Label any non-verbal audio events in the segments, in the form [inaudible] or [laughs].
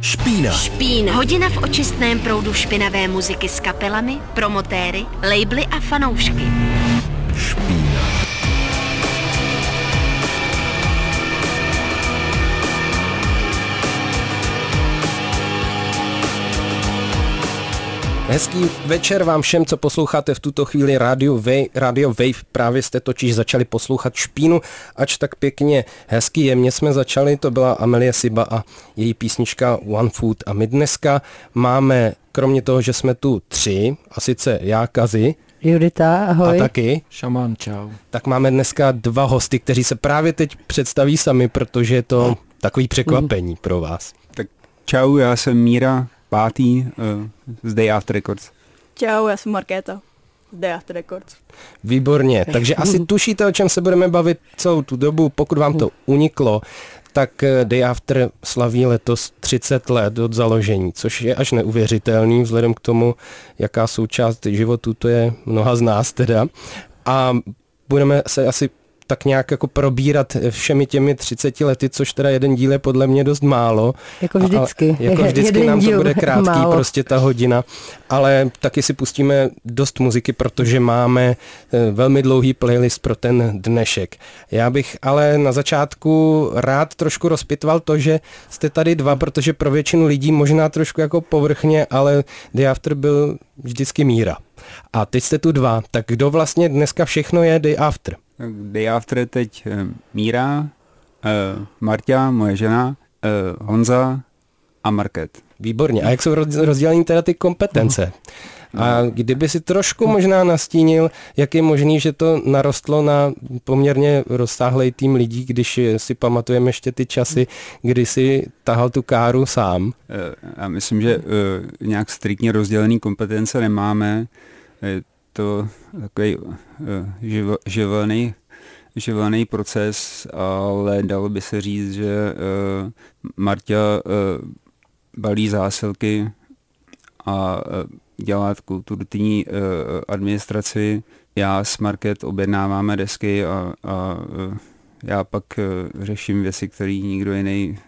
Špína. Špína. Hodina v očistném proudu špinavé muziky s kapelami, promotéry, labely a fanoušky. Hezký večer vám všem, co posloucháte v tuto chvíli Radio Wave. Radio Wave právě jste totiž začali poslouchat špínu, ač tak pěkně hezky jemně jsme začali, to byla Amelie Siba a její písnička One Food a my dneska máme, kromě toho, že jsme tu tři, a sice já, Kazi, Judita, ahoj. a taky, Šaman, čau. tak máme dneska dva hosty, kteří se právě teď představí sami, protože je to takový překvapení pro vás. Čau, já jsem Míra, pátý uh, z Day After Records. Čau, já jsem Markéta z Day After Records. Výborně, takže asi [laughs] tušíte, o čem se budeme bavit celou tu dobu, pokud vám to uniklo, tak eh, Day After slaví letos 30 let od založení, což je až neuvěřitelný vzhledem k tomu, jaká součást životu to je mnoha z nás teda. A budeme se asi tak nějak jako probírat všemi těmi 30 lety, což teda jeden díl je podle mě dost málo. Jako vždycky. A, jako [laughs] vždycky Jeden nám to bude [laughs] krátký, málo. prostě ta hodina, ale taky si pustíme dost muziky, protože máme eh, velmi dlouhý playlist pro ten dnešek. Já bych ale na začátku rád trošku rozpitval to, že jste tady dva, protože pro většinu lidí možná trošku jako povrchně, ale Day After byl vždycky míra. A teď jste tu dva, tak kdo vlastně dneska všechno je Day After? Day After teď uh, Míra, uh, Marta, moje žena, uh, Honza a Market. Výborně. A jak jsou roz- rozděleny teda ty kompetence? A kdyby si trošku možná nastínil, jak je možný, že to narostlo na poměrně rozsáhlej tým lidí, když si pamatujeme ještě ty časy, kdy si tahal tu káru sám. Já myslím, že nějak striktně rozdělený kompetence nemáme. To takový uh, živo, živelný, živelný proces, ale dalo by se říct, že uh, Marta uh, balí zásilky a dělá kulturní administraci. Já s Market objednáváme desky a, a já pak řeším věci, které nikdo jiný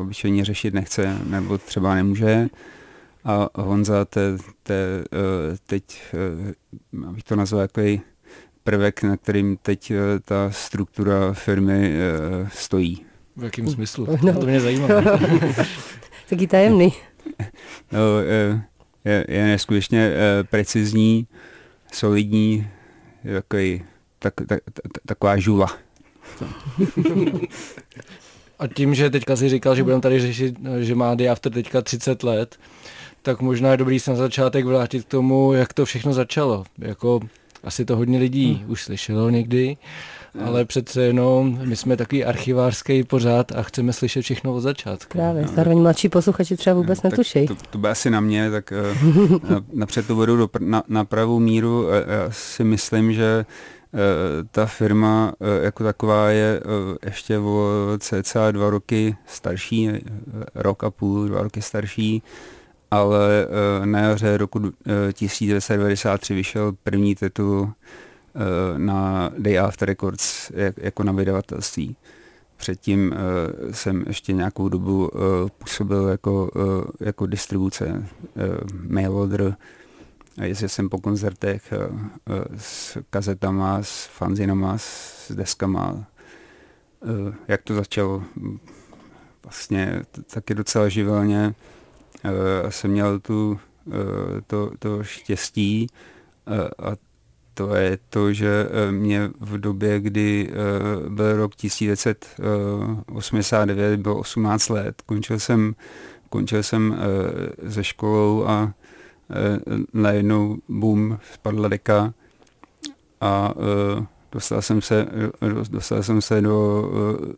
obyčejně řešit nechce nebo třeba nemůže. A Honza te, te, uh, teď, uh, abych to nazval takový prvek, na kterým teď uh, ta struktura firmy stojí. V jakém smyslu? No. To mě zajímá. [laughs] Taky tajemný. No, je, je neskutečně precizní, solidní, je takový, tak, tak, tak, taková žula. A tím, že teďka si říkal, že budeme tady řešit, že má Day After teďka 30 let, tak možná je dobrý se na začátek vrátit k tomu, jak to všechno začalo. Jako asi to hodně lidí hmm. už slyšelo někdy, ale přece jenom my jsme takový archivářský pořád a chceme slyšet všechno od začátku. Právě. Zároveň mladší posluchači třeba vůbec tak netušej. To, to bude asi na mě, tak [laughs] uh, napřed to vedu do, pr- na, na pravou míru. Já si myslím, že ta firma jako taková je ještě o cca dva roky starší, rok a půl, dva roky starší, ale uh, na jaře roku uh, 1993 vyšel první titul uh, na Day After Records jak, jako na vydavatelství. Předtím jsem ještě nějakou dobu působil jako, jako distribuce, mail order, jezdil jsem po koncertech s kazetama, s fanzinama, s deskama. Jak to začalo? Vlastně taky docela živelně. Uh, jsem měl tu, uh, to, to štěstí uh, a to je to, že eh, mě v době, kdy byl rok 1989, bylo 18 let, končil jsem, končil jsem ze školou a najednou boom, spadla deka a dostal jsem se, dostal jsem se do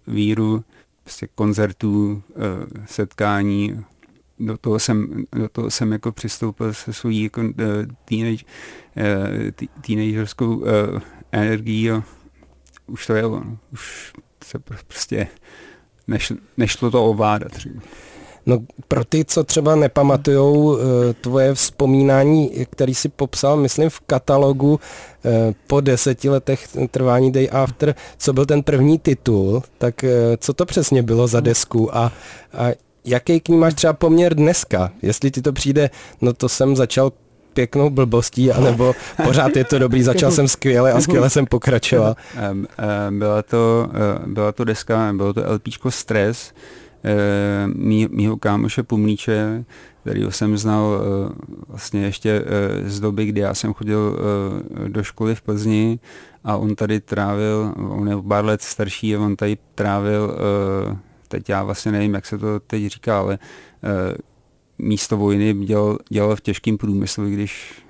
víru prostě koncertů, setkání, do toho jsem, do toho jsem jako přistoupil se svojí jako, uh, teenage, teenagerskou uh, energií a už to jelo. No. Už se pr- prostě nešlo, nešlo to ovládat. No pro ty, co třeba nepamatujou eh, tvoje vzpomínání, který si popsal, myslím, v katalogu eh, po deseti letech trvání Day After, co byl ten první titul, tak eh, co to přesně bylo za desku a, a jaký k ní máš třeba poměr dneska? Jestli ti to přijde, no to jsem začal pěknou blbostí, anebo pořád je to dobrý, začal jsem skvěle a skvěle jsem pokračoval. Byla to, eh, byla to deska, bylo to LPčko Stres, eh, mý, mýho kámoše Pumlíče, kterýho jsem znal eh, vlastně ještě z doby, kdy já jsem chodil do školy v Plzni a on tady trávil, on je pár let starší a on tady trávil, teď já vlastně nevím, jak se to teď říká, ale eh, místo vojny dělal, dělal v těžkém průmyslu, když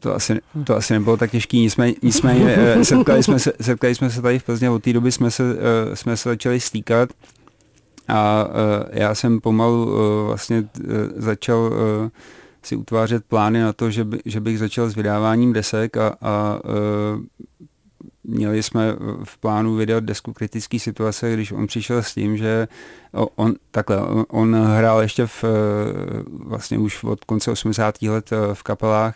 to asi, to asi nebylo tak těžký, nicméně, nicméně eh, [laughs] setkali, jsme se, setkali jsme se tady v Plzně, od té doby jsme se, eh, jsme se začali stýkat. A já jsem pomalu vlastně začal si utvářet plány na to, že, by, že bych začal s vydáváním desek a, a měli jsme v plánu vydat desku kritické situace, když on přišel s tím, že on, takhle, on, hrál ještě v, eh, vlastně už od konce 80. let eh, v kapelách,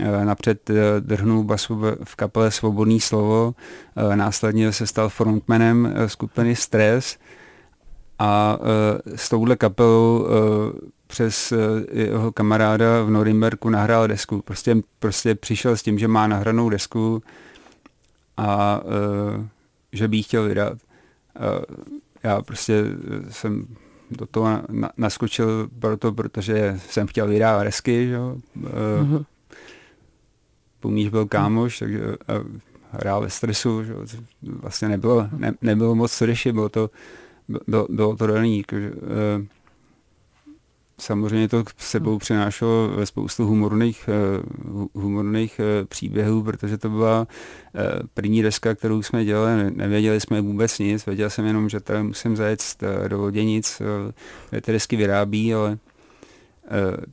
Eh, napřed drhnul basu v- kapele Svobodný slovo, následně se stal frontmanem skupiny Stres a s touhle kapelou přes eh, jeho kamaráda v Norimberku nahrál desku. Prostě, prostě přišel s tím, že má nahranou desku a uh, že by ji chtěl vydat. Uh, já prostě jsem do toho na, na, naskočil proto, protože jsem chtěl vydávat desky, že jo. Uh, Pomíš byl kámoš, takže uh, hrál ve stresu, že jo. Vlastně nebylo, ne, nebylo moc co řešit, bylo to, bylo, bylo to daný, že, uh, Samozřejmě to s sebou přinášelo spoustu humorných, eh, hu- humorných eh, příběhů, protože to byla eh, první deska, kterou jsme dělali, Ne- nevěděli jsme vůbec nic, věděl jsem jenom, že tady musím zajet do Loděnic, kde ty desky vyrábí, ale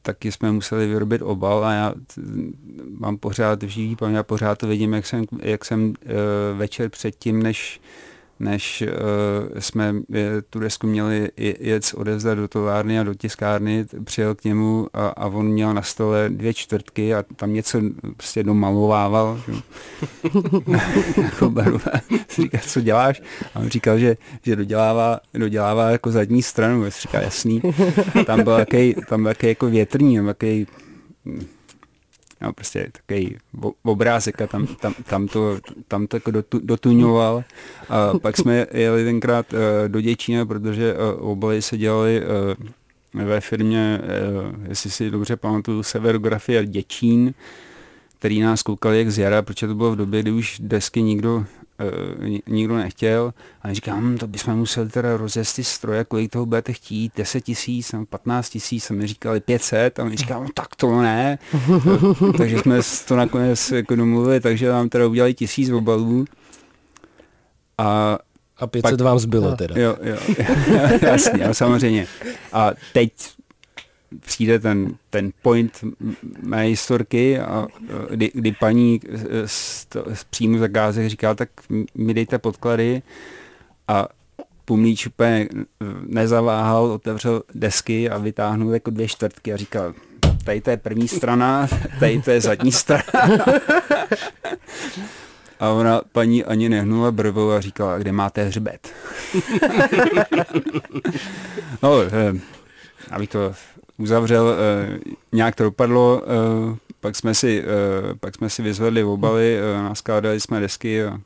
taky jsme museli vyrobit obal a já mám pořád v živý paměti, já pořád to vidím, jak jsem, jak jsem večer předtím, než než uh, jsme uh, tu desku měli je- jet odevzdat do továrny a do tiskárny, přijel k němu a, a on měl na stole dvě čtvrtky a tam něco prostě domalovával. [laughs] Jako si [laughs] říká, co děláš? A on říkal, že, že dodělává, dodělává jako zadní stranu. Říkal, jasný. Tam byl tam byl jaký jako větrní, jaký, no, prostě takový obrázek a tam, tam, tam to, tam to jako dotu, dotuňoval. A pak jsme jeli tenkrát uh, do Děčína, protože uh, obaly se dělaly uh, ve firmě, jestli si dobře pamatuju, Severografie Děčín, který nás koukali jak z jara, protože to bylo v době, kdy už desky nikdo, ni- nikdo nechtěl. A říkám, hm, to bychom museli teda rozjet ty stroje, kolik toho budete chtít, 10 tisíc nebo 15 tisíc, a mi říkali 500 a my říkám, no tak to ne. takže jsme to nakonec jako domluvili, takže nám teda udělali tisíc obalů. A A 500 vám zbylo teda. Jo, jo, [laughs] jasně, jo, samozřejmě. A teď přijde ten, ten point mé historky, a, kdy, kdy paní e, z, z příjmu zakázek říká, tak mi dejte podklady a Pumlíč úplně nezaváhal, otevřel desky a vytáhnul jako dvě čtvrtky a říkal, tady to je první strana, tady to je zadní strana. A ona paní ani nehnula brvou a říkala, kde máte hřbet. [laughs] no, eh, abych to uzavřel, eh, nějak to dopadlo, eh, pak jsme si, eh, pak jsme si vyzvedli obaly, naskládali jsme desky a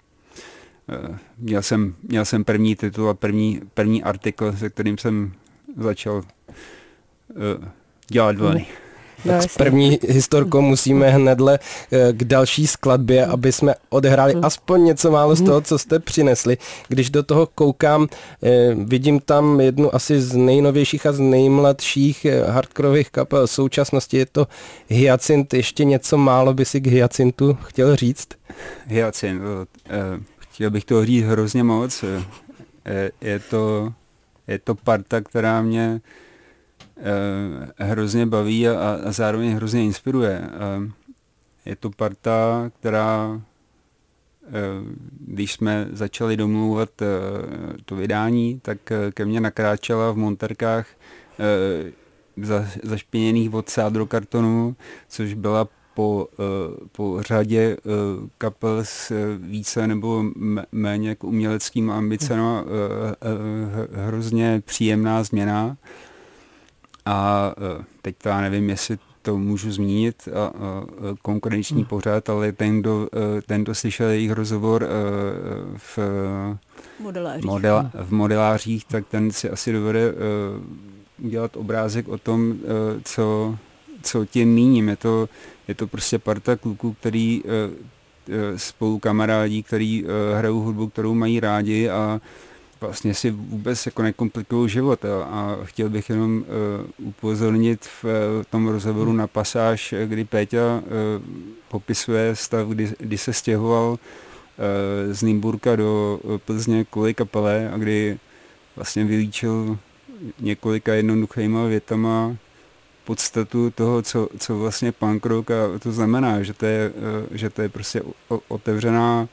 měl jsem, měl jsem první titul a první, první artikl, se kterým jsem začal dělat vlny. No, Tak s první historkou musíme hnedle eh, k další skladbě, aby jsme odehráli aspoň něco málo z toho, co jste přinesli. Když do toho koukám, eh, vidím tam jednu asi z nejnovějších a z nejmladších eh, hardkorových kapel současnosti. Je to Hyacint. Ještě něco málo by si k Hyacintu chtěl říct? Hyacin, eh, chtěl bych toho říct hrozně moc. Je to, je to parta, která mě hrozně baví a, a zároveň hrozně inspiruje. Eh, Je to parta, která, eh, když jsme začali domlouvat eh, to vydání, tak eh, ke mně nakráčela v monterkách eh, za, zašpiněných od sádrokartonu, což byla po, po řadě kapel s více nebo méně uměleckými ambicemi uh, uh, hrozně příjemná změna. A uh, teď to já nevím, jestli to můžu zmínit, a, a, konkurenční hmm. pořád, ale ten, kdo, ten, kdo slyšel jejich rozhovor v modelářích. Model, v modelářích, tak ten si asi dovede udělat obrázek o tom, co, co tím míním. Je to, je to prostě parta kluků, který spolu kamarádí, který hrajou hudbu, kterou mají rádi a vlastně si vůbec jako nekomplikují život a, a chtěl bych jenom uh, upozornit v uh, tom rozhovoru na pasáž, kdy Péťa uh, popisuje stav, kdy, kdy se stěhoval uh, z Nymburka do Plzně kvůli kapele a kdy vlastně vylíčil několika jednoduchýma větama podstatu toho, co, co vlastně punk rock a to znamená, že to je, že to je prostě otevřená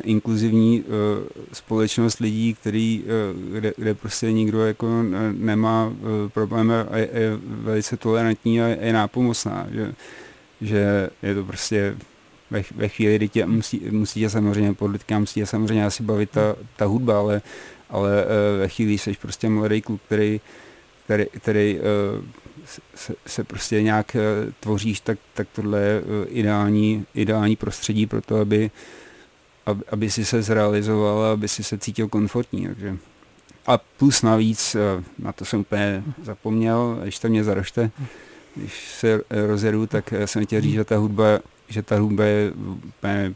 inkluzivní společnost lidí, který, kde, kde prostě nikdo jako nemá problém a je, je velice tolerantní a je nápomocná, že, že je to prostě ve, ve chvíli, kdy tě musí, musí tě samozřejmě, podle musí tě samozřejmě asi bavit ta, ta hudba, ale, ale ve chvíli jsi prostě mladý kluk, který, který, který se, se prostě nějak tvoříš, tak, tak tohle je ideální, ideální prostředí pro to, aby, aby, si se zrealizoval a aby si se cítil komfortní. Takže. A plus navíc, uh, na to jsem úplně zapomněl, když to mě zarošte, když se rozjedu, tak jsem chtěl říct, že ta hudba že ta hudba je úplně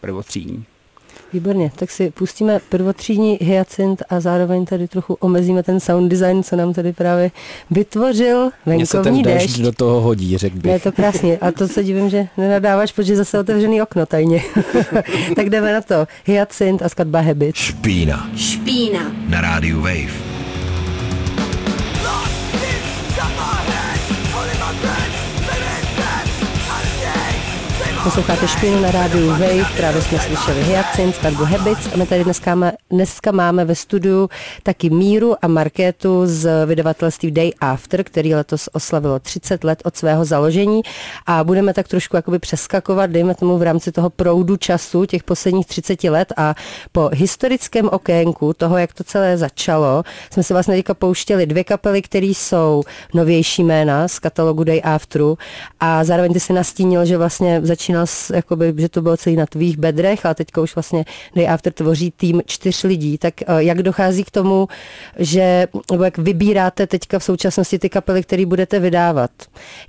prvotřídní. Výborně, tak si pustíme prvotřídní hyacint a zároveň tady trochu omezíme ten sound design, co nám tady právě vytvořil venkovní se ten déšť. do toho hodí, řekl bych. Je to krásně a to se divím, že nenadáváš, protože zase otevřený okno tajně. [laughs] tak jdeme na to. Hyacint a skladba Habit. Špína. Špína. Na rádiu Wave. Posloucháte špínu na rádiu Wave, právě jsme slyšeli Hyacint, skladbu Habits. A my tady dneska, má, dneska máme ve studiu taky Míru a Markétu z vydavatelství Day After, který letos oslavilo 30 let od svého založení. A budeme tak trošku jakoby přeskakovat, dejme tomu v rámci toho proudu času těch posledních 30 let. A po historickém okénku toho, jak to celé začalo, jsme se vlastně teďka pouštěli dvě kapely, které jsou novější jména z katalogu Day Afteru. A zároveň ty si nastínil, že vlastně začíná začínal, s, jakoby, že to bylo celý na tvých bedrech a teďka už vlastně Day After tvoří tým čtyř lidí. Tak eh, jak dochází k tomu, že, nebo jak vybíráte teďka v současnosti ty kapely, které budete vydávat?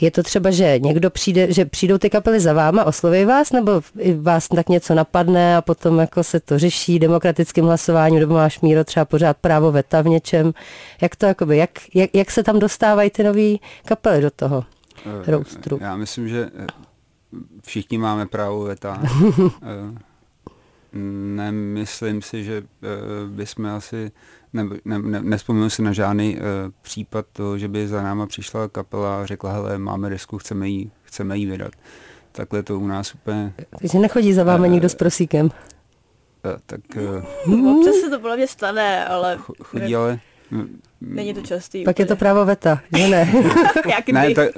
Je to třeba, že někdo přijde, že přijdou ty kapely za váma, osloví vás, nebo vás tak něco napadne a potom jako se to řeší demokratickým hlasováním, nebo máš Míro třeba pořád právo veta v něčem? Jak to jakoby, jak, jak, jak se tam dostávají ty nové kapely do toho? Eh, roustru. Já myslím, že všichni máme právo veta. [laughs] Eh, nemyslím si, že eh, bychom asi, ne, ne, ne, nespomínám si na žádný uh, případ toho, že by za náma přišla kapela a řekla, hele, máme desku, chceme jí, chceme jí vydat. Takhle to u nás úplně... Takže nechodí za vámi uh, nikdo s prosíkem? Uh, tak... Uh, Občas se to podle mě stane, ale... Chodí, ale Není to častý. Pak úplně. je to právo veta, že ne? [laughs] ne, tak,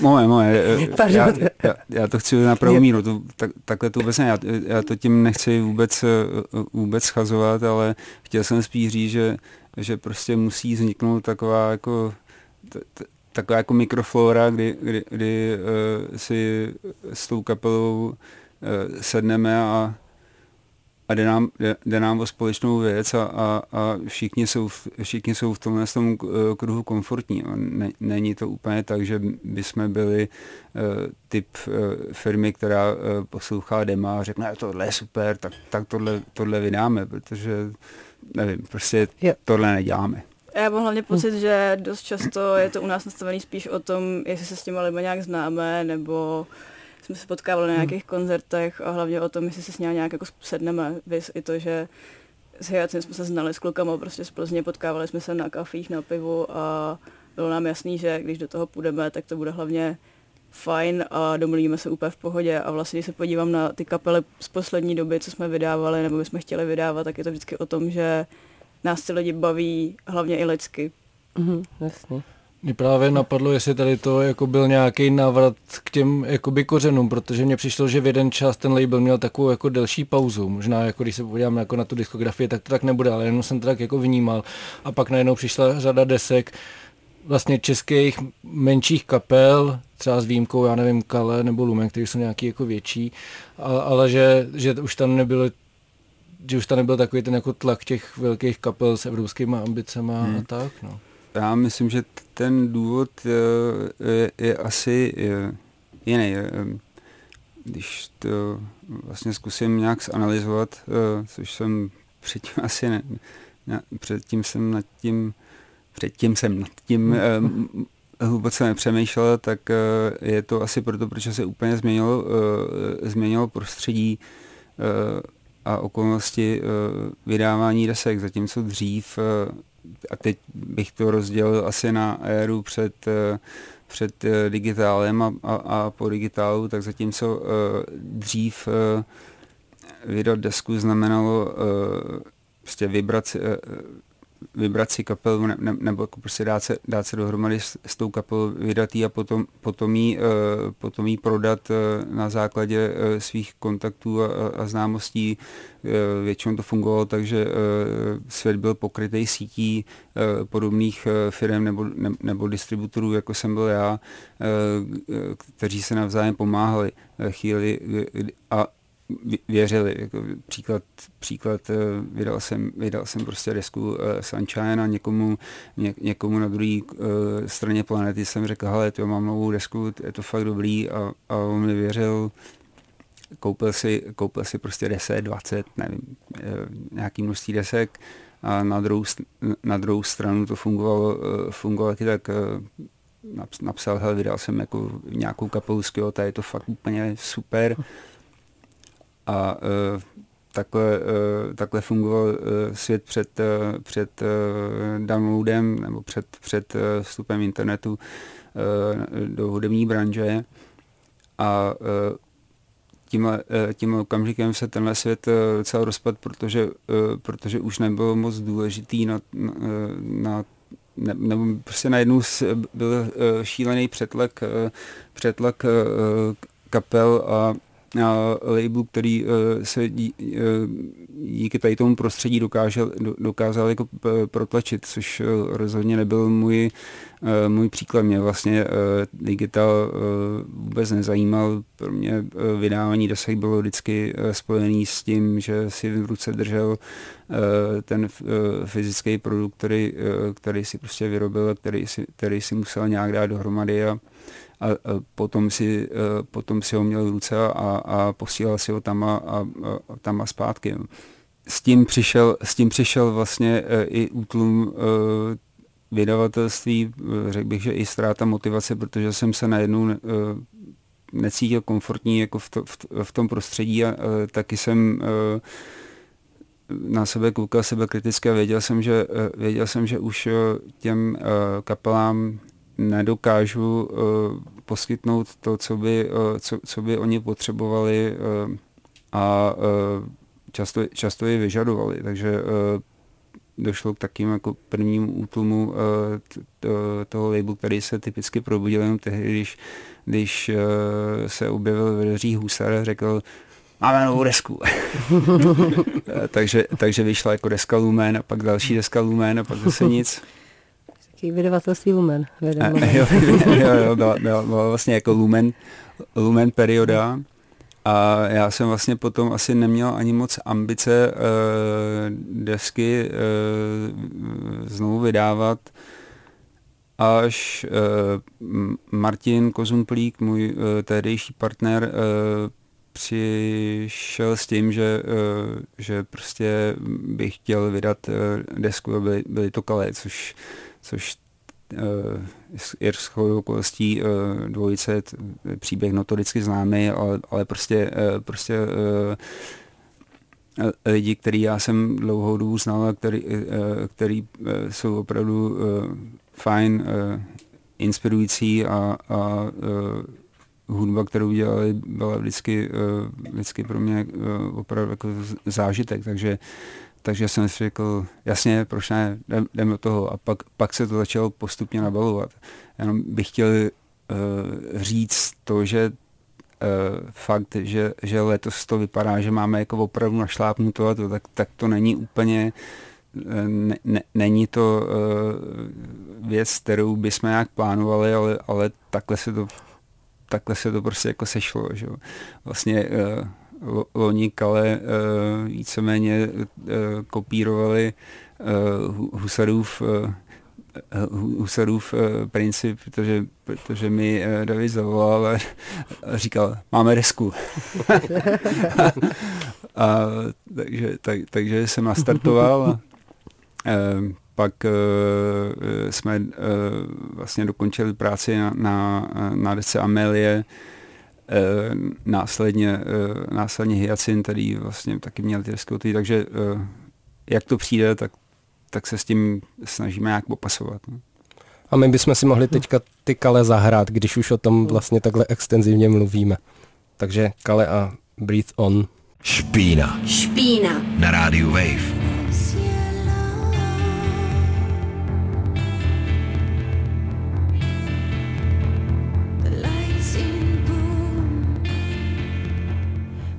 moje, moje. Já, já, já to chci na pravou míru, to, tak, takhle to vůbec ne. Já, já to tím nechci vůbec, vůbec schazovat, ale chtěl jsem spíš říct, že, že prostě musí vzniknout taková jako t, t, taková jako mikroflora, kdy, kdy, kdy uh, si s tou kapelou uh, sedneme a a jde nám, jde, jde nám o společnou věc a, a, a všichni, jsou v, všichni jsou v tomhle tom eh, kruhu komfortní. Ne, není to úplně tak, že bychom byli uh, typ uh, firmy, která uh, poslouchá dema a řekne, tohle je super, tak, tak tohle, tohle vydáme, protože nevím, prostě jo. tohle neděláme. Já mám hlavně pocit, že dost často je to u nás nastavený spíš o tom, jestli se s těma lidmi nějak známe, nebo uh, jsme se potkávali na hmm. nějakých hmm. koncertech a hlavně o tom, jestli se s ním nějak jako sedneme. Vys i to, že s Hyacin jsme se znali s klukama, prostě z Plzně potkávali jsme se na kafích, na pivu a bylo nám jasný, že když do toho půjdeme, tak to bude hlavně fajn a domluvíme se úplně v pohodě a vlastně, když se podívám na ty kapely z poslední doby, co jsme vydávali nebo jsme chtěli vydávat, tak je to vždycky o tom, že nás ty lidi baví hlavně i lidsky. Mhm, jasně. Mě právě napadlo, jestli tady to jako byl nějaký návrat k těm jakoby kořenům, protože mně přišlo, že v jeden čas ten label měl takovou jako delší pauzu. Možná jako když se podívám jako na tu diskografii, tak to tak nebude, ale jenom jsem to tak jako vnímal. A pak najednou přišla řada desek, vlastně českých menších kapel, třeba s výjimkou, já nevím, Kale nebo Lumen, který jsou nějaký jako větší, ale, ale že, že už tam nebylo že už tam nebyl takový ten jako tlak těch velkých kapel s evropskými ambicemi hmm. a tak, no. Já myslím, že ten důvod je, je, je asi je, jiný. Když to vlastně zkusím nějak zanalizovat, eh, což jsem předtím [laughs] asi ne, ne předtím jsem nad tím předtím jsem nad tím hluboce nepřemýšlel, tak je to asi proto, protože se úplně změnilo, změnilo prostředí a okolnosti vydávání desek, zatímco dřív, a teď bych to rozdělil asi na éru před, před digitálem a, a, a po digitálu, tak zatímco dřív vydat desku znamenalo prostě vybrat vybrat si kapelu ne, ne, nebo jako prostě dát se, dát se dohromady s, s tou kapelou, vydat jí a potom, potom, jí, uh, potom jí prodat uh, na základě uh, svých kontaktů a, a známostí. Většinou to fungovalo tak, že svět byl pokrytý sítí podobných firm nebo, ne, nebo distributorů, jako jsem byl já, kteří se navzájem pomáhali chvíli a věřili. Jako příklad, příklad eh, vydal, jsem, vydal jsem prostě desku uh, Sunshine a někomu, ně, někomu na druhé uh, straně planety jsem řekl, hele, to mám novou desku, je to fakt dobrý. A, a on mi věřil, koupil si, koupil si prostě 10, 20, nevím, nějaký množství desek. A na druhou, na druhou stranu to fungovalo, fungovalo taky tak napsal, hele, vydal jsem jako nějakou kapelu z Kyoto, je to fakt úplně super [laughs] a e, takhle, e, takhle fungoval e, svět před, před downloadem nebo před, před vstupem internetu do hudební branže. A tímhle, tím okamžikem se tenhle svět celý rozpad, protože, protože už nebylo moc důležitý na, na ne, nebo prostě najednou byl šílený přetlak, přetlak kapel a label, který eh, se dí, eh, díky tady tomu prostředí dokázal, dokázal jako protlačit, což eh, rozhodně nebyl můj, můj příklad. Mě vlastně digital vůbec nezajímal. Pro mě vydávání desek bylo vždycky spojený s tím, že si v ruce držel ten fyzický produkt, který, který si prostě vyrobil, který si, který si musel nějak dát dohromady a a, potom, si, e, potom si ho měl v ruce a, a posílal si ho tam a, a, a, tam a zpátky. S tím přišel, s tím přišel vlastně e, i útlum e, vydavatelství, řekl bych, že i ztráta motivace, protože jsem se najednou necítil komfortní jako v, to, v, v tom prostředí a taky jsem na sebe koukal sebe kriticky a věděl jsem, že, věděl jsem, že už těm kapelám nedokážu uh, poskytnout to, co by, uh, co, co by oni potřebovali uh, a často, často je vyžadovali. Takže došlo k takým jako prvním útlumu toho labelu, který se typicky probudil jenom tehdy, když, když se objevil dveřích husar a řekl, máme novou desku. [laughs] takže, takže vyšla jako deska Lumen a pak další deska Lumen a pak zase nic hezký, vydavatelství Lumen. A, [laughs] jo, jo, jo, byla, byla, byla vlastně jako Lumen, Lumen perioda a já jsem vlastně potom asi neměl ani moc ambice uh, desky uh, znovu vydávat, až uh, Martin Kozumplík, můj uh, tehdejší partner, uh, přišel s tím, že, že prostě bych chtěl vydat desku a byly, byly to kalé, což což je shodou okolností uh, dvojice, příběh notoricky známý, ale, ale prostě, uh, prostě lidi, který já jsem dlouhou dobu znal a který, který jsou opravdu fajn, inspirující a, a hudba, kterou dělali, byla vždycky, vždycky pro mě opravdu jako zážitek, takže takže jsem si řekl, jasně, proč ne, jdem, do toho. A pak, pak se to začalo postupně nabalovat. Jenom bych chtěl uh, říct to, že uh, fakt, že, že letos to vypadá, že máme jako opravdu našlápnuto a to, tak, tak to není úplně ne, ne, není to uh, věc, kterou bychom nějak plánovali, ale, ale takhle se to takhle se to prostě jako sešlo, že jo. Vlastně uh, loni Kale uh, víceméně uh, kopírovali uh, Husarův Husarův princip, protože, protože mi David zavolal a, říkal, máme resku. [laughs] a, takže, tak, takže jsem nastartoval a pak jsme vlastně dokončili práci na, na, na desce Amelie, následně, uh, následně Hyacin, který vlastně taky měl ty desky, takže uh, jak to přijde, tak, tak se s tím snažíme nějak popasovat. No. A my bychom si mohli teďka ty kale zahrát, když už o tom vlastně takhle extenzivně mluvíme. Takže kale a breathe on. Špína. Špína. Na rádiu Wave.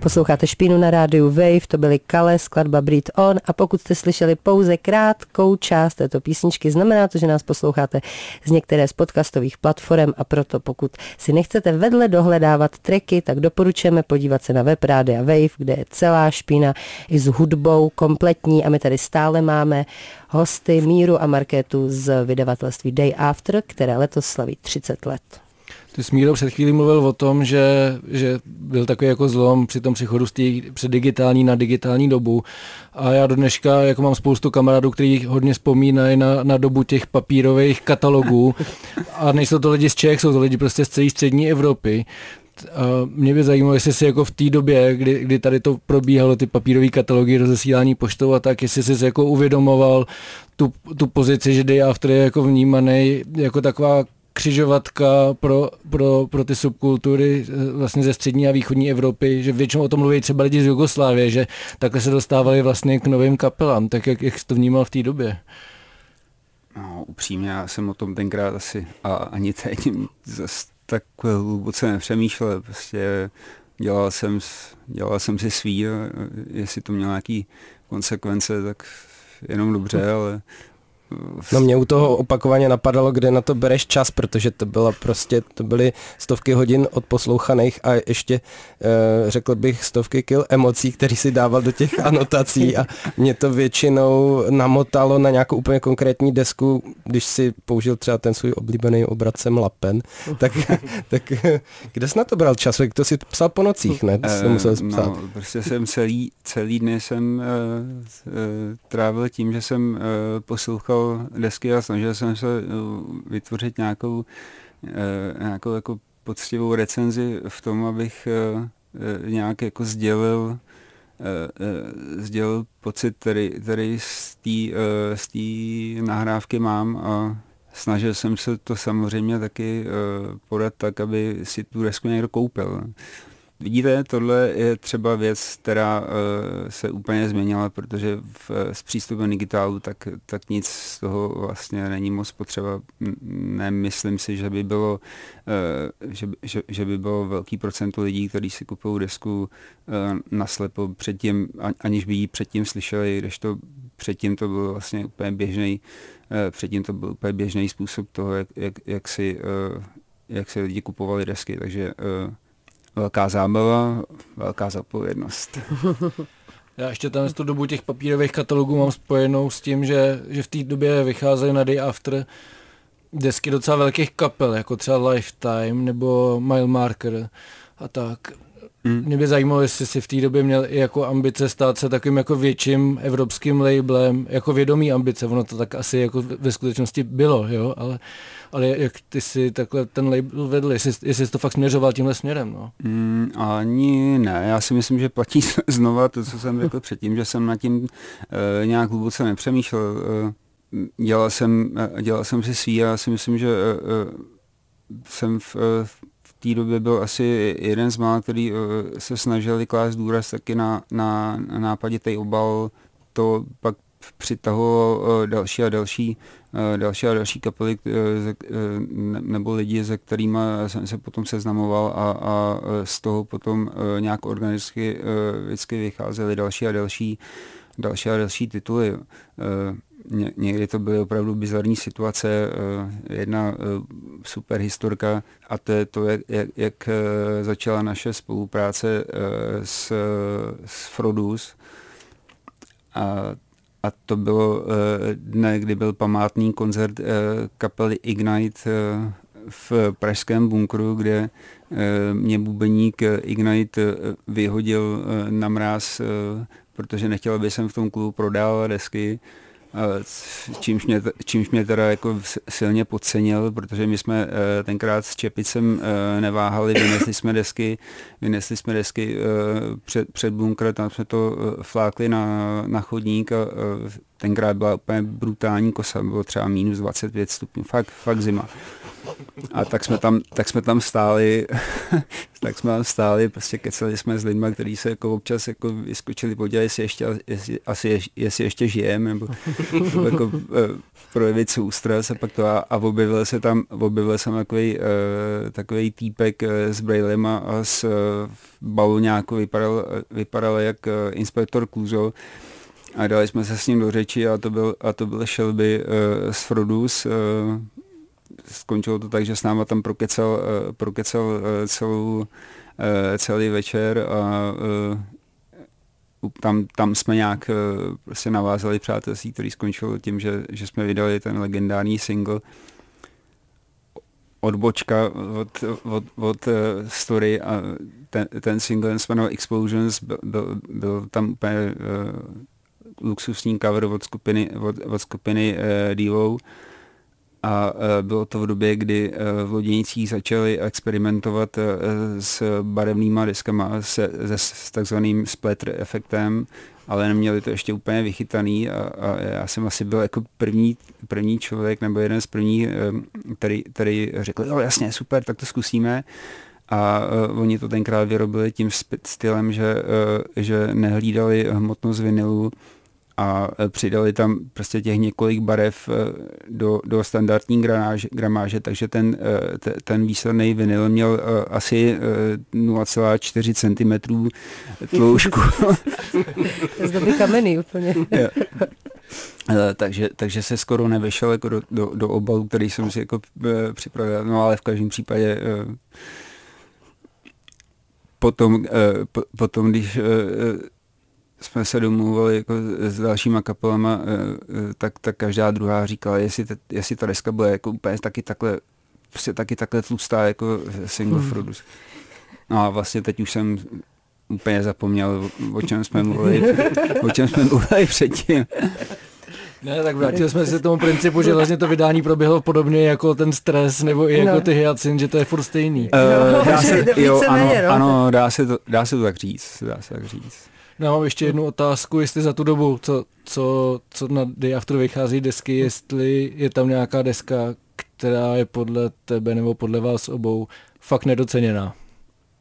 Posloucháte Špínu na rádiu Wave, to byly Kale, skladba Breed On. A pokud jste slyšeli pouze krátkou část této písničky, znamená to, že nás posloucháte z některé z podcastových platform. A proto pokud si nechcete vedle dohledávat tracky, tak doporučujeme podívat se na web Rádia Wave, kde je celá špína i s hudbou kompletní. A my tady stále máme hosty Míru a Markétu z vydavatelství Day After, které letos slaví 30 let. Ty jsi Míro před chvílí mluvil o tom, že, že byl takový jako zlom při tom přechodu z té před digitální na digitální dobu. A já do dneška jako mám spoustu kamarádů, kteří hodně vzpomínají na, na dobu těch papírových katalogů. A nejsou to lidi z Čech, jsou to lidi prostě z celé střední Evropy. A mě by zajímalo, jestli si jako v té době, kdy, kdy tady to probíhalo, ty papírové katalogy, rozesílání poštou a tak, jestli jsi jako uvědomoval tu, tu pozici, že Day After je jako vnímaný jako taková křižovatka pro, pro, pro ty subkultury eh, vlastně ze střední a východní Evropy, že většinou o tom mluví třeba lidi z Jugoslávie, že takhle se dostávali vlastně k novým kapelám, tak jak, jak jsi to vnímal v té době? No, upřímně, já jsem o tom tenkrát asi a ani teď zase tak hluboce nepřemýšlel, prostě dělal jsem, dělal jsem si svý a jestli to mělo nějaký konsekvence, tak jenom dobře, ale No mě u toho opakovaně napadalo, kde na to bereš čas, protože to bylo prostě, to byly stovky hodin odposlouchaných a ještě e, řekl bych stovky kil emocí, který si dával do těch [laughs] anotací a mě to většinou namotalo na nějakou úplně konkrétní desku, když si použil třeba ten svůj oblíbený obracem lapen, tak, [laughs] tak kde jsi na to bral čas? To si psal po nocích, ne? To musel psát. No, prostě jsem celý, celý dny jsem uh, uh, trávil tím, že jsem uh, poslouchal desky a snažil jsem se eh, vytvořit nějakou, eh, nějakou jako poctivou recenzi v tom, abych eh, nějak jako sdělil sdělil pocit, který, který z té nahrávky mám a snažil jsem se to samozřejmě taky podat tak, aby si tu desku někdo koupil. Vidíte, tohle je třeba věc, která uh, se úplně změnila, protože v, s přístupem digitálu tak, tak nic z toho vlastně není moc potřeba. Nemyslím si, že by bylo, uh, že, že, že by bylo velký procento lidí, kteří si kupují desku uh, naslepo předtím, aniž by ji předtím slyšeli, když to předtím to byl vlastně úplně běžný, předtím to byl úplně běžný způsob toho, jak, jak, jak si jak si lidi kupovali desky, takže uh, velká zábava, velká zodpovědnost. [laughs] Já ještě tam z tu dobu těch papírových katalogů mám spojenou s tím, že, že v té době vycházely na Day After desky docela velkých kapel, jako třeba Lifetime nebo Mile Marker a tak. Hmm. Mě by zajímalo, jestli si v té době měl i jako ambice stát se takovým jako větším evropským labelem, jako vědomý ambice, ono to tak asi jako ve skutečnosti bylo, jo, ale ale jak ty si takhle ten label vedl, jestli, jestli jsi to fakt směřoval tímhle směrem, no? Mm, ani ne, já si myslím, že platí [laughs] znova to, co jsem řekl předtím, že jsem nad tím uh, nějak hluboce nepřemýšlel. Uh, dělal, jsem, uh, dělal jsem si svý a já si myslím, že uh, jsem v, uh, v té době byl asi jeden z mála, který uh, se snažili klást důraz taky na, na, na nápaditý obal to pak přitahovalo další a další, další a další kapely nebo lidi, se kterými jsem se potom seznamoval a, a z toho potom nějak organicky vždycky vycházely další a další další a další tituly. Ně, někdy to byly opravdu bizarní situace. Jedna super historka a to je to, jak, jak, jak začala naše spolupráce s, s Frodus. A a to bylo dne, kdy byl památný koncert kapely Ignite v pražském bunkru, kde mě bubeník Ignite vyhodil na mráz, protože nechtěl, aby jsem v tom klubu prodával desky čímž mě, čímž mě teda jako silně podcenil, protože my jsme eh, tenkrát s Čepicem eh, neváhali, vynesli jsme desky, vynesli jsme desky eh, před, před bunkr, tam jsme to flákli na, na chodník a tenkrát byla úplně brutální kosa, bylo třeba minus 25 stupňů, fakt, fakt zima. A tak jsme tam, tak jsme tam stáli, [laughs] tak jsme tam stáli, prostě keceli jsme s lidmi, kteří se jako občas jako vyskočili podívat, jestli ještě, jestli, asi jestli ještě žijeme, nebo, nebo jako, uh, projevit soustras a pak to a, a objevil se tam, objevil jsem takový, uh, takový týpek uh, s brailem a, a s uh, balóňáku vypadal, vypadal jak uh, inspektor Kluzo, a dali jsme se s ním do řeči a to byl, a to byl Shelby uh, z Frodus. Uh, skončilo to tak, že s náma tam prokecel, uh, prokecel uh, celou, uh, celý večer a uh, tam, tam jsme nějak uh, prostě navázali přátelství, který skončil tím, že, že jsme vydali ten legendární single odbočka od, od, od story a ten, ten single se jmenoval Explosions, byl, byl, byl tam úplně uh, luxusní cover od skupiny, od, od skupiny uh, Devo. A uh, bylo to v době, kdy uh, v Loděnicích začali experimentovat s barevnýma deskama, se, se, s takzvaným splatter efektem, ale neměli to ještě úplně vychytaný. A, a já jsem asi byl jako první, první člověk nebo jeden z prvních, který, který řekl, jo jasně, super, tak to zkusíme. A uh, oni to tenkrát vyrobili tím stylem, že, uh, že nehlídali hmotnost vinilu, a e, přidali tam prostě těch několik barev e, do, do standardní gramáže, gramáže takže ten, e, ten výsledný vinyl měl asi 0,4 cm tloušku. [laughs] Zdobí kameny úplně. [laughs] takže, takže se skoro nevešel jako do, do, do obalu, který jsem si jako připravil, no ale v každém případě potom, potom když jsme se domluvili jako s dalšíma kapelama, eh, eh, tak, tak každá druhá říkala, jestli, te, jestli ta deska bude jako úplně taky takhle, prostě taky takhle tlustá jako single hmm. Frodus. No a vlastně teď už jsem úplně zapomněl, o čem jsme mluvili, o čem jsme mluvili předtím. Ne, tak vrátili jsme se tomu principu, že vlastně to vydání proběhlo podobně jako ten stres nebo i jako no. ty hyacin, že to je furt stejný. Uh, dá [laughs] se, jo, ano, no. ano, dá se, to, dá se to tak říct, dá se tak říct. No, já mám ještě jednu otázku, jestli za tu dobu, co, co, co na Day After vychází desky, jestli je tam nějaká deska, která je podle tebe nebo podle vás obou fakt nedoceněná.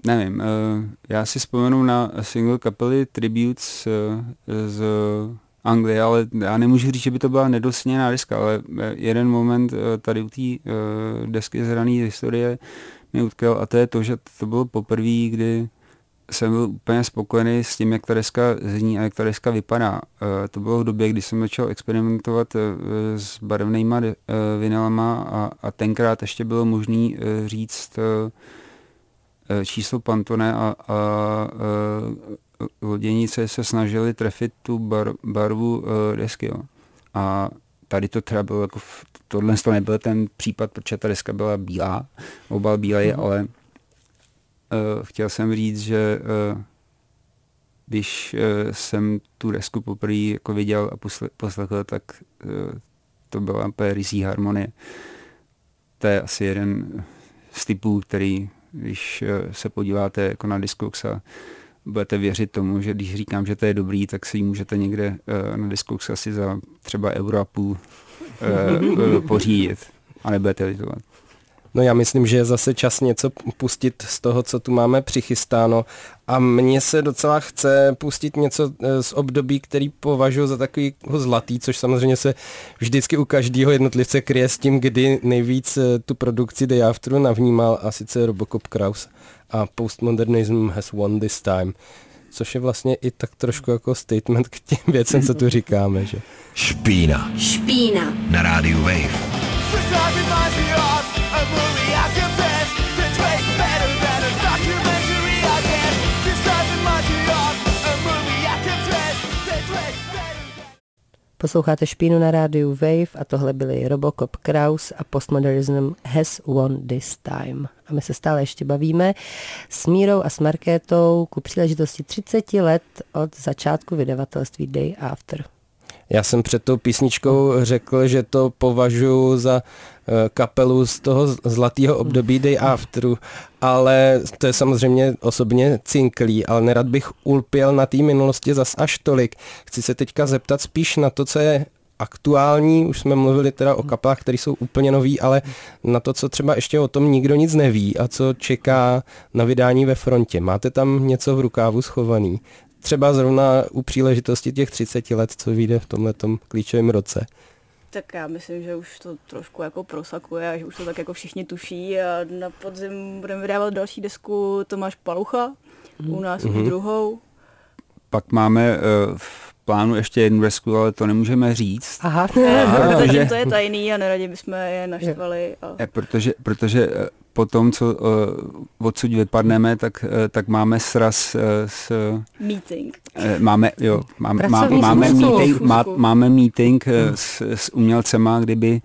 Nevím, uh, já si vzpomenu na single kapely Tributes uh, z Anglie, ale já nemůžu říct, že by to byla nedoceněná deska, ale jeden moment tady u té desky zrané historie mi utkal a to je to, že to bylo poprvé, kdy jsem byl úplně spokojený s tím, jak ta deska zní a jak ta deska vypadá. Uh, to bylo v době, kdy jsem začal experimentovat uh, s barevnýma uh, vinylama a, a tenkrát ještě bylo možné říct číslo Pantone a, a uh, loděnice se snažili trefit tu bar, barvu desky. Jo. A tady to teda bylo jako, tohle to nebyl ten případ, protože ta deska byla bílá, obal bílej, mm-hmm. ale chtěl jsem říct, že uh, když uh, jsem tu desku poprvé jako viděl a posle, poslechl, tak to byla rysí harmonie. To je asi jeden z typů, který, když se podíváte jako na Discogs a budete věřit tomu, že když říkám, že to je dobrý, tak si ji můžete někde na Discogs asi za třeba euro a půl pořídit a nebudete litovat. No já myslím, že je zase čas něco pustit z toho, co tu máme přichystáno a mně se docela chce pustit něco eh, z období, který považuji za takový zlatý, což samozřejmě se vždycky u každého jednotlivce kryje s tím, kdy nejvíc eh, tu produkci Day Afteru navnímal a sice Robocop Kraus a Postmodernism has won this time což je vlastně i tak trošku jako statement k těm věcem, co tu říkáme, že? Špína. Špína. Na rádiu Wave. Posloucháte Špínu na rádiu Wave a tohle byly Robocop Kraus a Postmodernism Has Won This Time. A my se stále ještě bavíme s Mírou a s Markétou ku příležitosti 30 let od začátku vydavatelství Day After. Já jsem před tou písničkou řekl, že to považuji za kapelu z toho zlatého období Day Afteru, ale to je samozřejmě osobně cinklý, ale nerad bych ulpěl na té minulosti zas až tolik. Chci se teďka zeptat spíš na to, co je aktuální, už jsme mluvili teda o kapelách, které jsou úplně nový, ale na to, co třeba ještě o tom nikdo nic neví a co čeká na vydání ve frontě. Máte tam něco v rukávu schovaný? třeba zrovna u příležitosti těch 30 let, co vyjde v tomhle klíčovém roce? Tak já myslím, že už to trošku jako prosakuje a že už to tak jako všichni tuší a na podzim budeme vydávat další desku Tomáš Palucha, u nás mm-hmm. druhou. Pak máme uh, v plánu ještě jednu desku, ale to nemůžeme říct. Aha. Aha protože... to je tajný a neradi bychom je naštvali. A... Je, protože, protože eh, po tom, co uh, odsud vypadneme, tak, uh, tak máme sraz uh, s... Meeting. Uh, máme, jo, máme, má, máme, meeting, má, máme meeting uh, s, s umělcema, kdyby,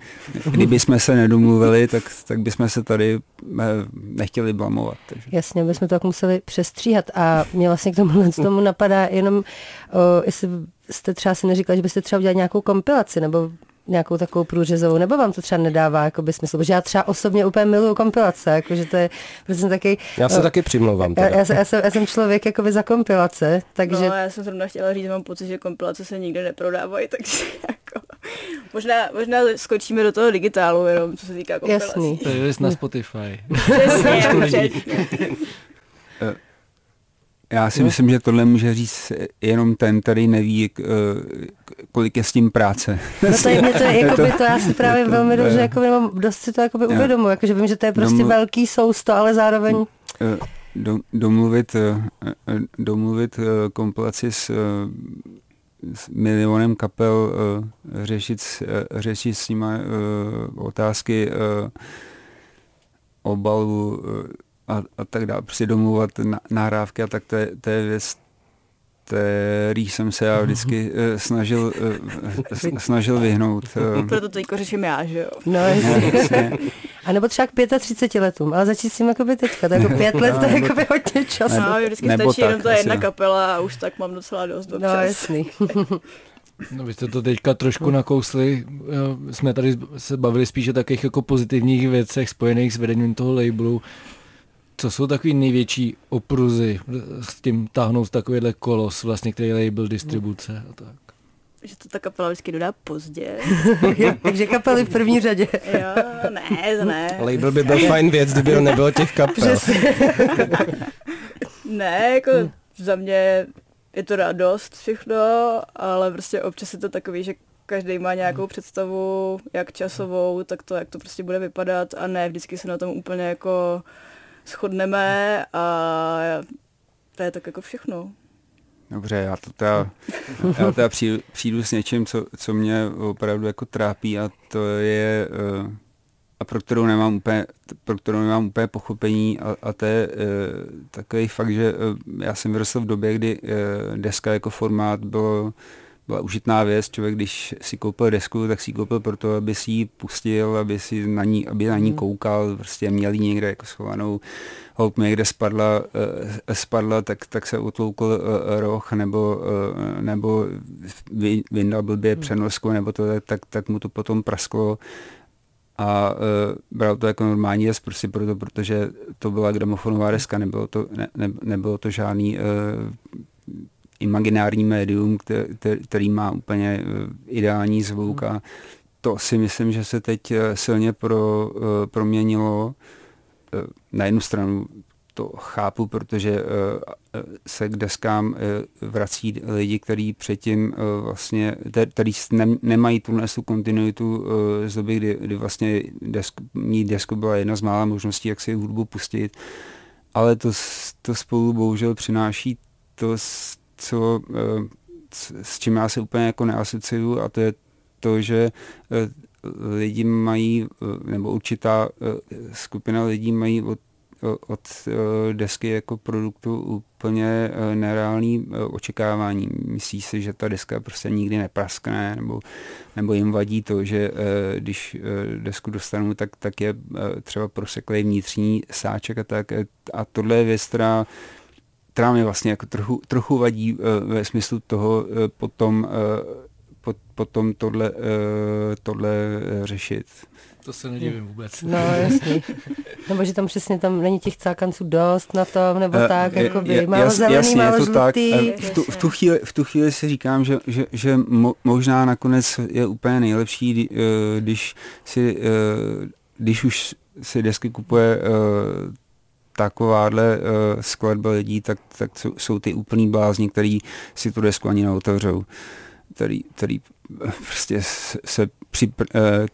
kdyby jsme se nedomluvili, tak, tak bychom se tady uh, nechtěli blamovat. Takže. Jasně, bychom to tak museli přestříhat a mě vlastně k tomu, tomu napadá jenom, uh, jestli jste třeba si neříkali, že byste třeba udělali nějakou kompilaci, nebo nějakou takovou průřezovou, nebo vám to třeba nedává jako by smysl, protože já třeba osobně úplně miluju kompilace, jakože to je, protože jsem taky... Já se uh, taky přimlouvám. Já, já, já, jsem, já, jsem, člověk jakoby za kompilace, takže... No, já jsem zrovna chtěla říct, mám pocit, že kompilace se nikde neprodávají, [laughs] takže jako... Možná, možná skočíme do toho digitálu jenom, co se týká kompilací. Jasný. To je na Spotify. Přesně, Já si no. myslím, že tohle může říct jenom ten, který neví, eh, kolik je s tím práce. No to je, mě to, je, [laughs] jakoby, to já si právě to, velmi dobře, jakoby, mám, dost si to jakoby uvědomuji, jakože vím, že to je prostě domlu, velký sousto, ale zároveň... Eh, do, domluvit, eh, domluvit kompilaci s, s milionem kapel, řešit, řešit s nimi otázky obalu, a, a tak dále, prostě domluvat nahrávky a tak to je, to je věc, který jsem se já vždycky uh, snažil, uh, snažil vyhnout. Uh. [laughs] Proto to jako řeším já, že jo? No, jasně. [laughs] A nebo třeba k 35 letům, ale začít s tím jako by teďka, to jako pět let, to je jako by hodně času. No, vždycky nebo stačí tak, jenom ta jedna jo. kapela a už tak mám docela dost občas. No, jasný. [laughs] No vy jste to teďka trošku nakousli, jsme tady se bavili spíše o takových jako pozitivních věcech spojených s vedením toho labelu. Co jsou takový největší opruzy s tím táhnout takovýhle kolos, vlastně, který je label distribuce a tak? Že to ta kapela vždycky dodá pozdě. [laughs] Takže kapely v první řadě. jo, ne, to ne. Label by byl fajn věc, kdyby ho nebylo těch kapel. ne, jako za mě je to radost všechno, ale prostě občas je to takový, že každý má nějakou představu, jak časovou, tak to, jak to prostě bude vypadat a ne, vždycky se na tom úplně jako shodneme a to je tak jako všechno. Dobře, já to teda, já teda přijdu, přijdu s něčím, co, co mě opravdu jako trápí a to je uh, a pro kterou nemám úplně, pro kterou nemám úplně pochopení a, a to je uh, takový fakt, že uh, já jsem vyrostl v době, kdy deska jako formát bylo byla užitná věc. Člověk, když si koupil desku, tak si ji koupil proto, aby si ji pustil, aby, si na ní, aby na ní hmm. koukal, prostě měl ji někde jako schovanou. Hold někde spadla, uh, spadla tak, tak se utloukl uh, roh, nebo, uh, nebo vyndal blbě hmm. přenosku, nebo to, tak, tak mu to potom prasklo a uh, bral to jako normální věc, prostě proto, protože to byla gramofonová deska, nebylo to, ne, ne, nebylo to žádný uh, imaginární médium, který, má úplně eh, ideální zvuk a, to si myslím, že se teď silně pro, proměnilo. Na jednu stranu to chápu, protože se k deskám vrací lidi, kteří předtím vlastně, který nemají tu kontinuitu z doby, kdy, kdy vlastně desk, mít desku byla jedna z mála možností, jak si hudbu pustit, ale to, to spolu bohužel přináší to, co, s čím já se úplně jako neasociuju a to je to, že lidi mají, nebo určitá skupina lidí mají od od eh, desky jako produktu úplně eh, nereální eh, očekávání. Myslí si, že ta deska prostě nikdy nepraskne, nebo, nebo jim vadí to, že když desku dostanou, tak, tak je třeba proseklý vnitřní sáček a tak. A tohle je věc, která která mě vlastně jako trochu, trochu vadí ve smyslu toho potom, potom tohle, tohle řešit. To se nedivím vůbec. No, jasný. Nebo že tam přesně tam není těch cákanců dost na tom, nebo uh, tak, jako by málo jas, zelený, jasně, málo je to tak. Eh, v tu, v, tu chvíli, v tu chvíli si říkám, že, že, že mo, možná nakonec je úplně nejlepší, když si, když už si desky kupuje takováhle uh, skladba lidí, tak, tak jsou, jsou ty úplný blázni, který si tu desku ani neotevřou. Který, který prostě se při, eh,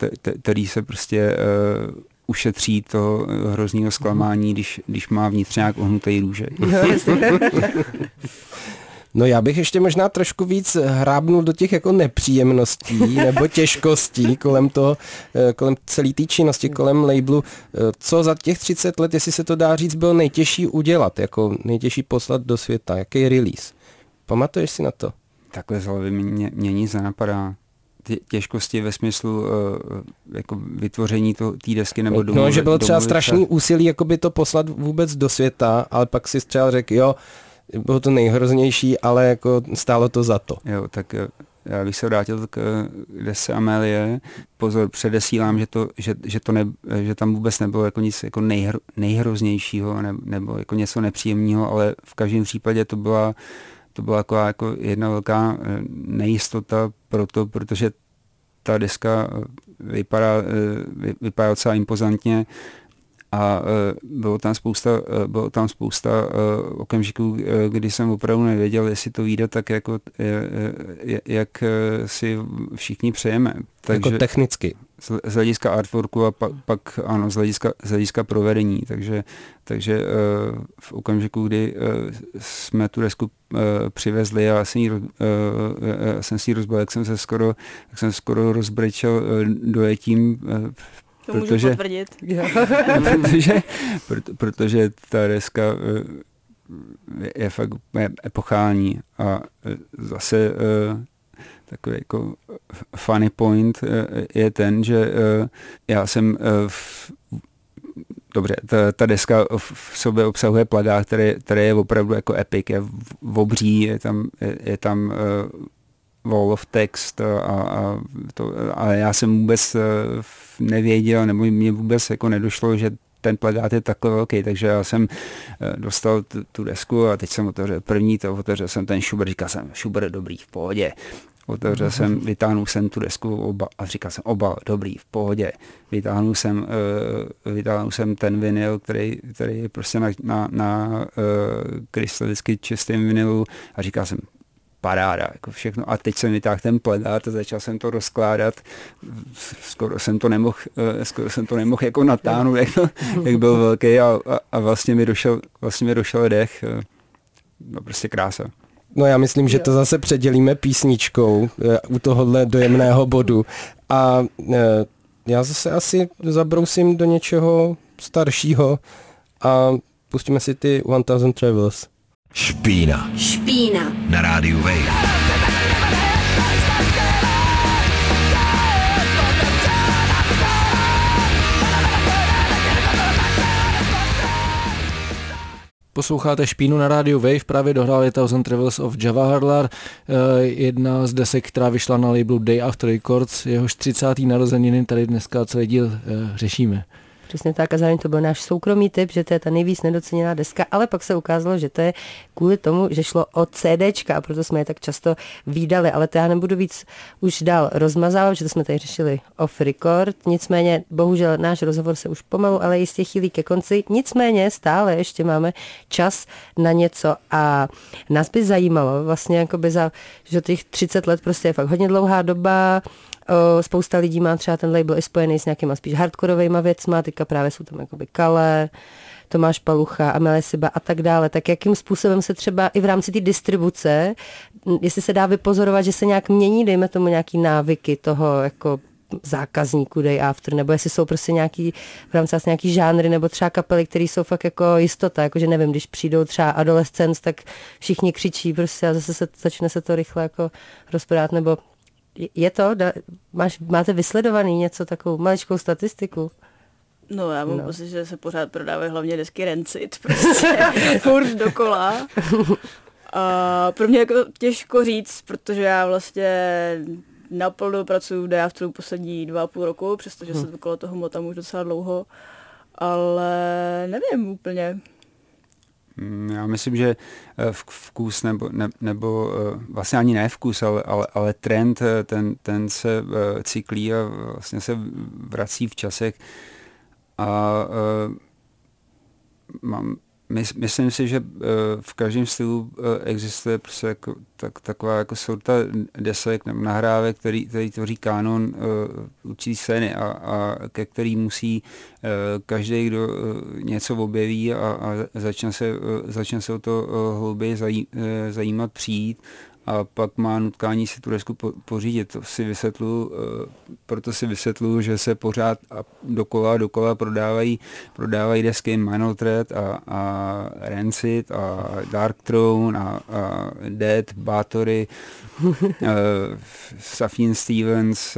který se prostě eh, ušetří to hrozného zklamání, když, když má vnitř nějak ohnutý růžek. [laughs] No já bych ještě možná trošku víc hrábnul do těch jako nepříjemností [laughs] nebo těžkostí kolem to, eh, kolem celé té činnosti, kolem labelu. Co za těch 30 let, jestli se to dá říct, bylo nejtěžší udělat, jako nejtěžší poslat do světa, jaký release? Pamatuješ si na to? Takhle z hlavy mě, mě nic nenapadá těžkosti ve smyslu uh, jako vytvoření té desky nebo domluvit, No, že bylo třeba strašný úsilí jakoby to poslat vůbec do světa, ale pak si třeba řekl, jo, bylo to nejhroznější, ale jako stálo to za to. Jo, tak já bych se vrátil k dese Amelie. Pozor, předesílám, že, to, že, že, to ne, že tam vůbec nebylo jako nic jako nejhro, nejhroznějšího ne, nebo jako něco nepříjemného, ale v každém případě to byla to byla jako, jako jedna velká eh, nejistota pro to, protože ta deska eh, vypadá, eh, vypadá docela impozantně a bylo tam spousta, bylo tam spousta okamžiků, kdy jsem opravdu nevěděl, jestli to vyjde tak, jako, jak si všichni přejeme. Takže, jako technicky z hlediska artworku a pak, pak ano, z hlediska, z hlediska provedení. Takže, takže v okamžiku, kdy jsme tu desku přivezli a já jsem, jí, jsem si ji rozbil, jak jsem se skoro, jak jsem skoro rozbrečel dojetím, to protože, můžu potvrdit. [laughs] protože, proto, protože ta deska uh, je fakt epochální a zase uh, takový jako funny point eh, je ten, že eh, já jsem eh, v, dobře, ta, ta deska v sobě obsahuje plagát, který, který je opravdu jako epic, je v obří, je tam, je, je tam wall of text a, a, to, a já jsem vůbec nevěděl, nebo mě vůbec jako nedošlo, že ten plagát je takhle velký, takže já jsem dostal tu, tu desku a teď jsem otevřel první, to otevřel jsem ten Schubert, říkal jsem, Schubert dobrý, v pohodě. Otevřel jsem, vytáhnul jsem tu desku oba, a říkal jsem, oba, dobrý, v pohodě. Vytáhnul jsem, uh, vytáhnul jsem ten vinyl, který, který je prostě na, na, na uh, krystalicky čistém vinylu a říkal jsem, paráda, jako všechno. A teď jsem vytáhl ten pledát a začal jsem to rozkládat. Skoro jsem to nemohl, uh, skoro jsem to nemohl jako natáhnout, jak, jak byl velký a, a, a, vlastně mi došel, vlastně mi došel dech. No prostě krása. No já myslím, že to zase předělíme písničkou eh, u tohohle dojemného bodu. A eh, já zase asi zabrousím do něčeho staršího a pustíme si ty 1000 Travels. Špína. Špína. Na rádiu Wave. Posloucháte Špínu na rádiu Wave, právě dohráli Thousand Travels of Jawaharlal, eh, jedna z desek, která vyšla na labelu Day After Records, jehož 30. narozeniny tady dneska celý díl eh, řešíme. Přesně tak. A zároveň to byl náš soukromý typ, že to je ta nejvíc nedoceněná deska, ale pak se ukázalo, že to je kvůli tomu, že šlo o CDčka a proto jsme je tak často výdali, ale to já nebudu víc už dál rozmazávat, že to jsme tady řešili off record, nicméně bohužel náš rozhovor se už pomalu, ale jistě chýlí ke konci, nicméně stále ještě máme čas na něco. A nás by zajímalo vlastně jako by za, že těch 30 let prostě je fakt hodně dlouhá doba, Spousta lidí má třeba ten label i spojený s nějakýma spíš hardkorovými věcma, teďka právě jsou tam jakoby Kale, Tomáš Palucha, Amelie Siba a tak dále. Tak jakým způsobem se třeba i v rámci té distribuce, jestli se dá vypozorovat, že se nějak mění, dejme tomu nějaký návyky toho jako zákazníků Day After, nebo jestli jsou prostě nějaký, v rámci vlastně nějaký žánry, nebo třeba kapely, které jsou fakt jako jistota, jakože nevím, když přijdou třeba adolescence, tak všichni křičí prostě a zase se, začne se to rychle jako rozpadat, nebo je to? Máš, máte vysledovaný něco, takovou maličkou statistiku? No já mám no. pocit, že se pořád prodávají hlavně desky Rancid, [laughs] prostě furt dokola. A pro mě jako těžko říct, protože já vlastně naplno pracuji v Deafteru poslední dva a půl roku, přestože hmm. se okolo toho motám už docela dlouho, ale nevím úplně. Mm, já myslím, že eh, vkus nebo, ne, nebo eh, vlastně ani ne vkus, ale, ale, ale trend, eh, ten, ten se cyklí a vlastně se vrací v časech. A mám, myslím si, že v každém stylu existuje prostě jako, tak, taková jako sorta desek nebo nahrávek, který, který tvoří kánon určitý scény a, a ke který musí každý, kdo něco objeví a, a začne, se, začne se o to hlouběji zajímat, přijít a pak má nutkání si tu desku pořídit. To si vysvětlu, eh, proto si vysvětlu, že se pořád a dokola dokola prodávají, prodávají desky Minor Threat a, a Rancid a Dark Throne a, a Dead, Bathory, [laughs] Safin Stevens,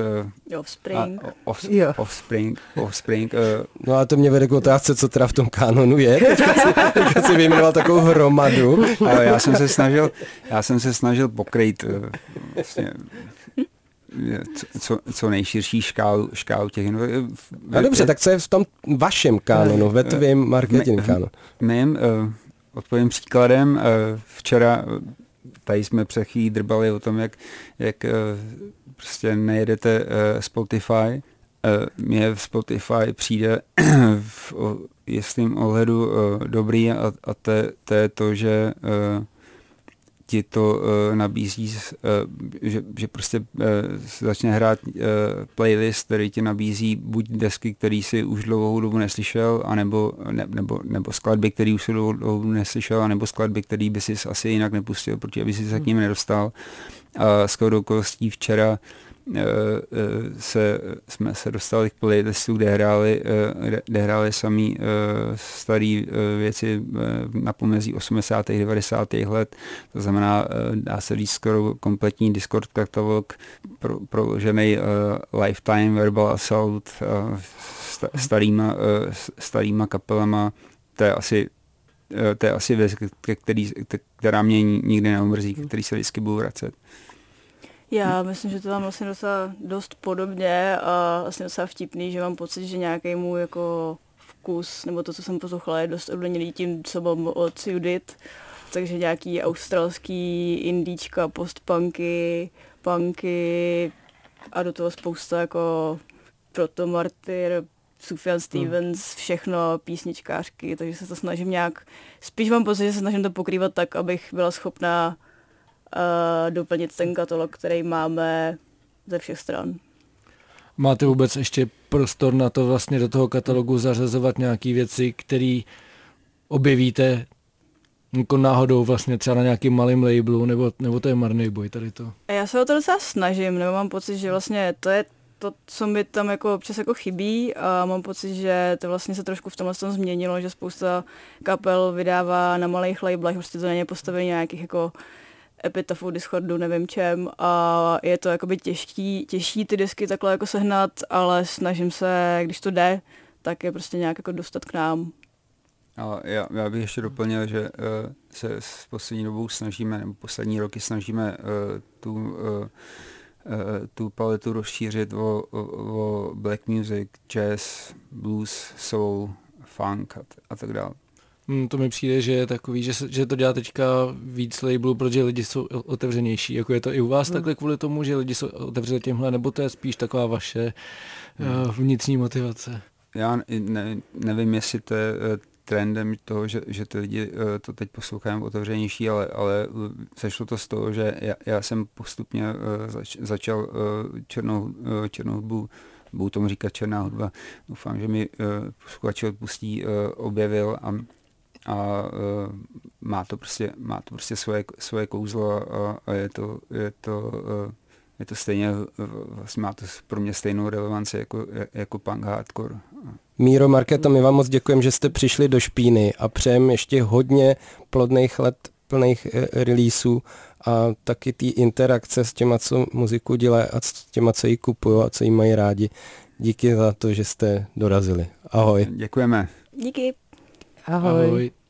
uh, Offspring. A, off, offspring, offspring uh, no a to mě vede k otázce, co teda v tom kanonu je. Teďka si, teďka si vyjmenoval takovou hromadu. Ale já jsem se snažil, já jsem se snažil pokrýt uh, vlastně, co, co nejširší škálu, škálu těch No dobře, tak co je v tom vašem kanonu, ve tvém marketing kanonu? Mým, uh, odpovím příkladem. Uh, včera tady jsme přechý drbali o tom, jak, jak uh, prostě nejedete uh, Spotify. Uh, mně Spotify přijde [clears throat] v jistým ohledu dobrý a, a to, to je to, že ti to uh, nabízí, uh, že, že prostě uh, začne hrát uh, playlist, který ti nabízí buď desky, který si už dlouhou dobu neslyšel, anebo, ne, nebo, nebo skladby, který už si dlouhou dobu neslyšel, anebo skladby, který by si asi jinak nepustil, protože by si se k ním nedostal. A s okolností včera eh, se, jsme se dostali k playlistu, kde hráli, eh, kde, hráli samý staré věci na pomezí 80. 90. let, to znamená, dá se říct skoro kompletní Discord katalog pro, proložený Lifetime, Verbal Assault, starýma, starýma kapelama, to je asi to je asi věc, který, která mě nikdy neomrzí, který se vždycky budu vracet. Já myslím, že to tam vlastně docela dost podobně a vlastně docela vtipný, že mám pocit, že nějaký můj jako vkus, nebo to, co jsem poslouchala, je dost ovlivněný tím, co mám od Judith, takže nějaký australský indíčka, postpunky, punky a do toho spousta jako Proto Martyr, Sufjan Stevens, všechno písničkářky, takže se to snažím nějak, spíš mám pocit, že se snažím to pokrývat tak, abych byla schopná doplnit ten katalog, který máme ze všech stran. Máte vůbec ještě prostor na to vlastně do toho katalogu zařazovat nějaké věci, které objevíte jako náhodou vlastně třeba na nějakým malým labelu, nebo, nebo to je marný boj tady to? Já se o to docela snažím, nebo mám pocit, že vlastně to je to, co mi tam jako občas jako chybí a mám pocit, že to vlastně se trošku v tomhle tom změnilo, že spousta kapel vydává na malých labelech, prostě to není postavení nějakých jako epitafu, Discordu, nevím čem a je to jakoby těžký, těžší ty disky takhle jako sehnat, ale snažím se, když to jde, tak je prostě nějak jako dostat k nám. A já, já bych ještě doplnil, že uh, se s poslední dobou snažíme, nebo poslední roky snažíme uh, tu uh, tu paletu rozšířit o, o, o black music, jazz, blues, soul, funk a, a tak dále. Hmm, to mi přijde, že je takový, že, že to dělá teďka víc labelů, protože lidi jsou otevřenější. Jako je to i u vás hmm. takhle kvůli tomu, že lidi jsou otevřeli těmhle, nebo to je spíš taková vaše hmm. uh, vnitřní motivace? Já ne, nevím, jestli to je uh, trendem toho, že, že ty lidi uh, to teď poslouchají otevřenější, ale, ale sešlo to z toho, že já, já jsem postupně zač, začal černou, černou hudbu budu tomu říkat černá hudba. Doufám, že mi uh, posluchači odpustí, uh, objevil a a uh, má to prostě, má to prostě svoje, svoje kouzlo a, a je to, je to, uh, je to stejně, vlastně má to pro mě stejnou relevanci jako, jako punk hardcore. Míro, Markéto, my vám moc děkujeme, že jste přišli do Špíny a přejem ještě hodně plodných let plných e, releaseů a taky té interakce s těma, co muziku dělají a s těma, co ji kupují a co jí mají rádi. Díky za to, že jste dorazili. Ahoj. Děkujeme. Díky. Ahoj. Ahoj.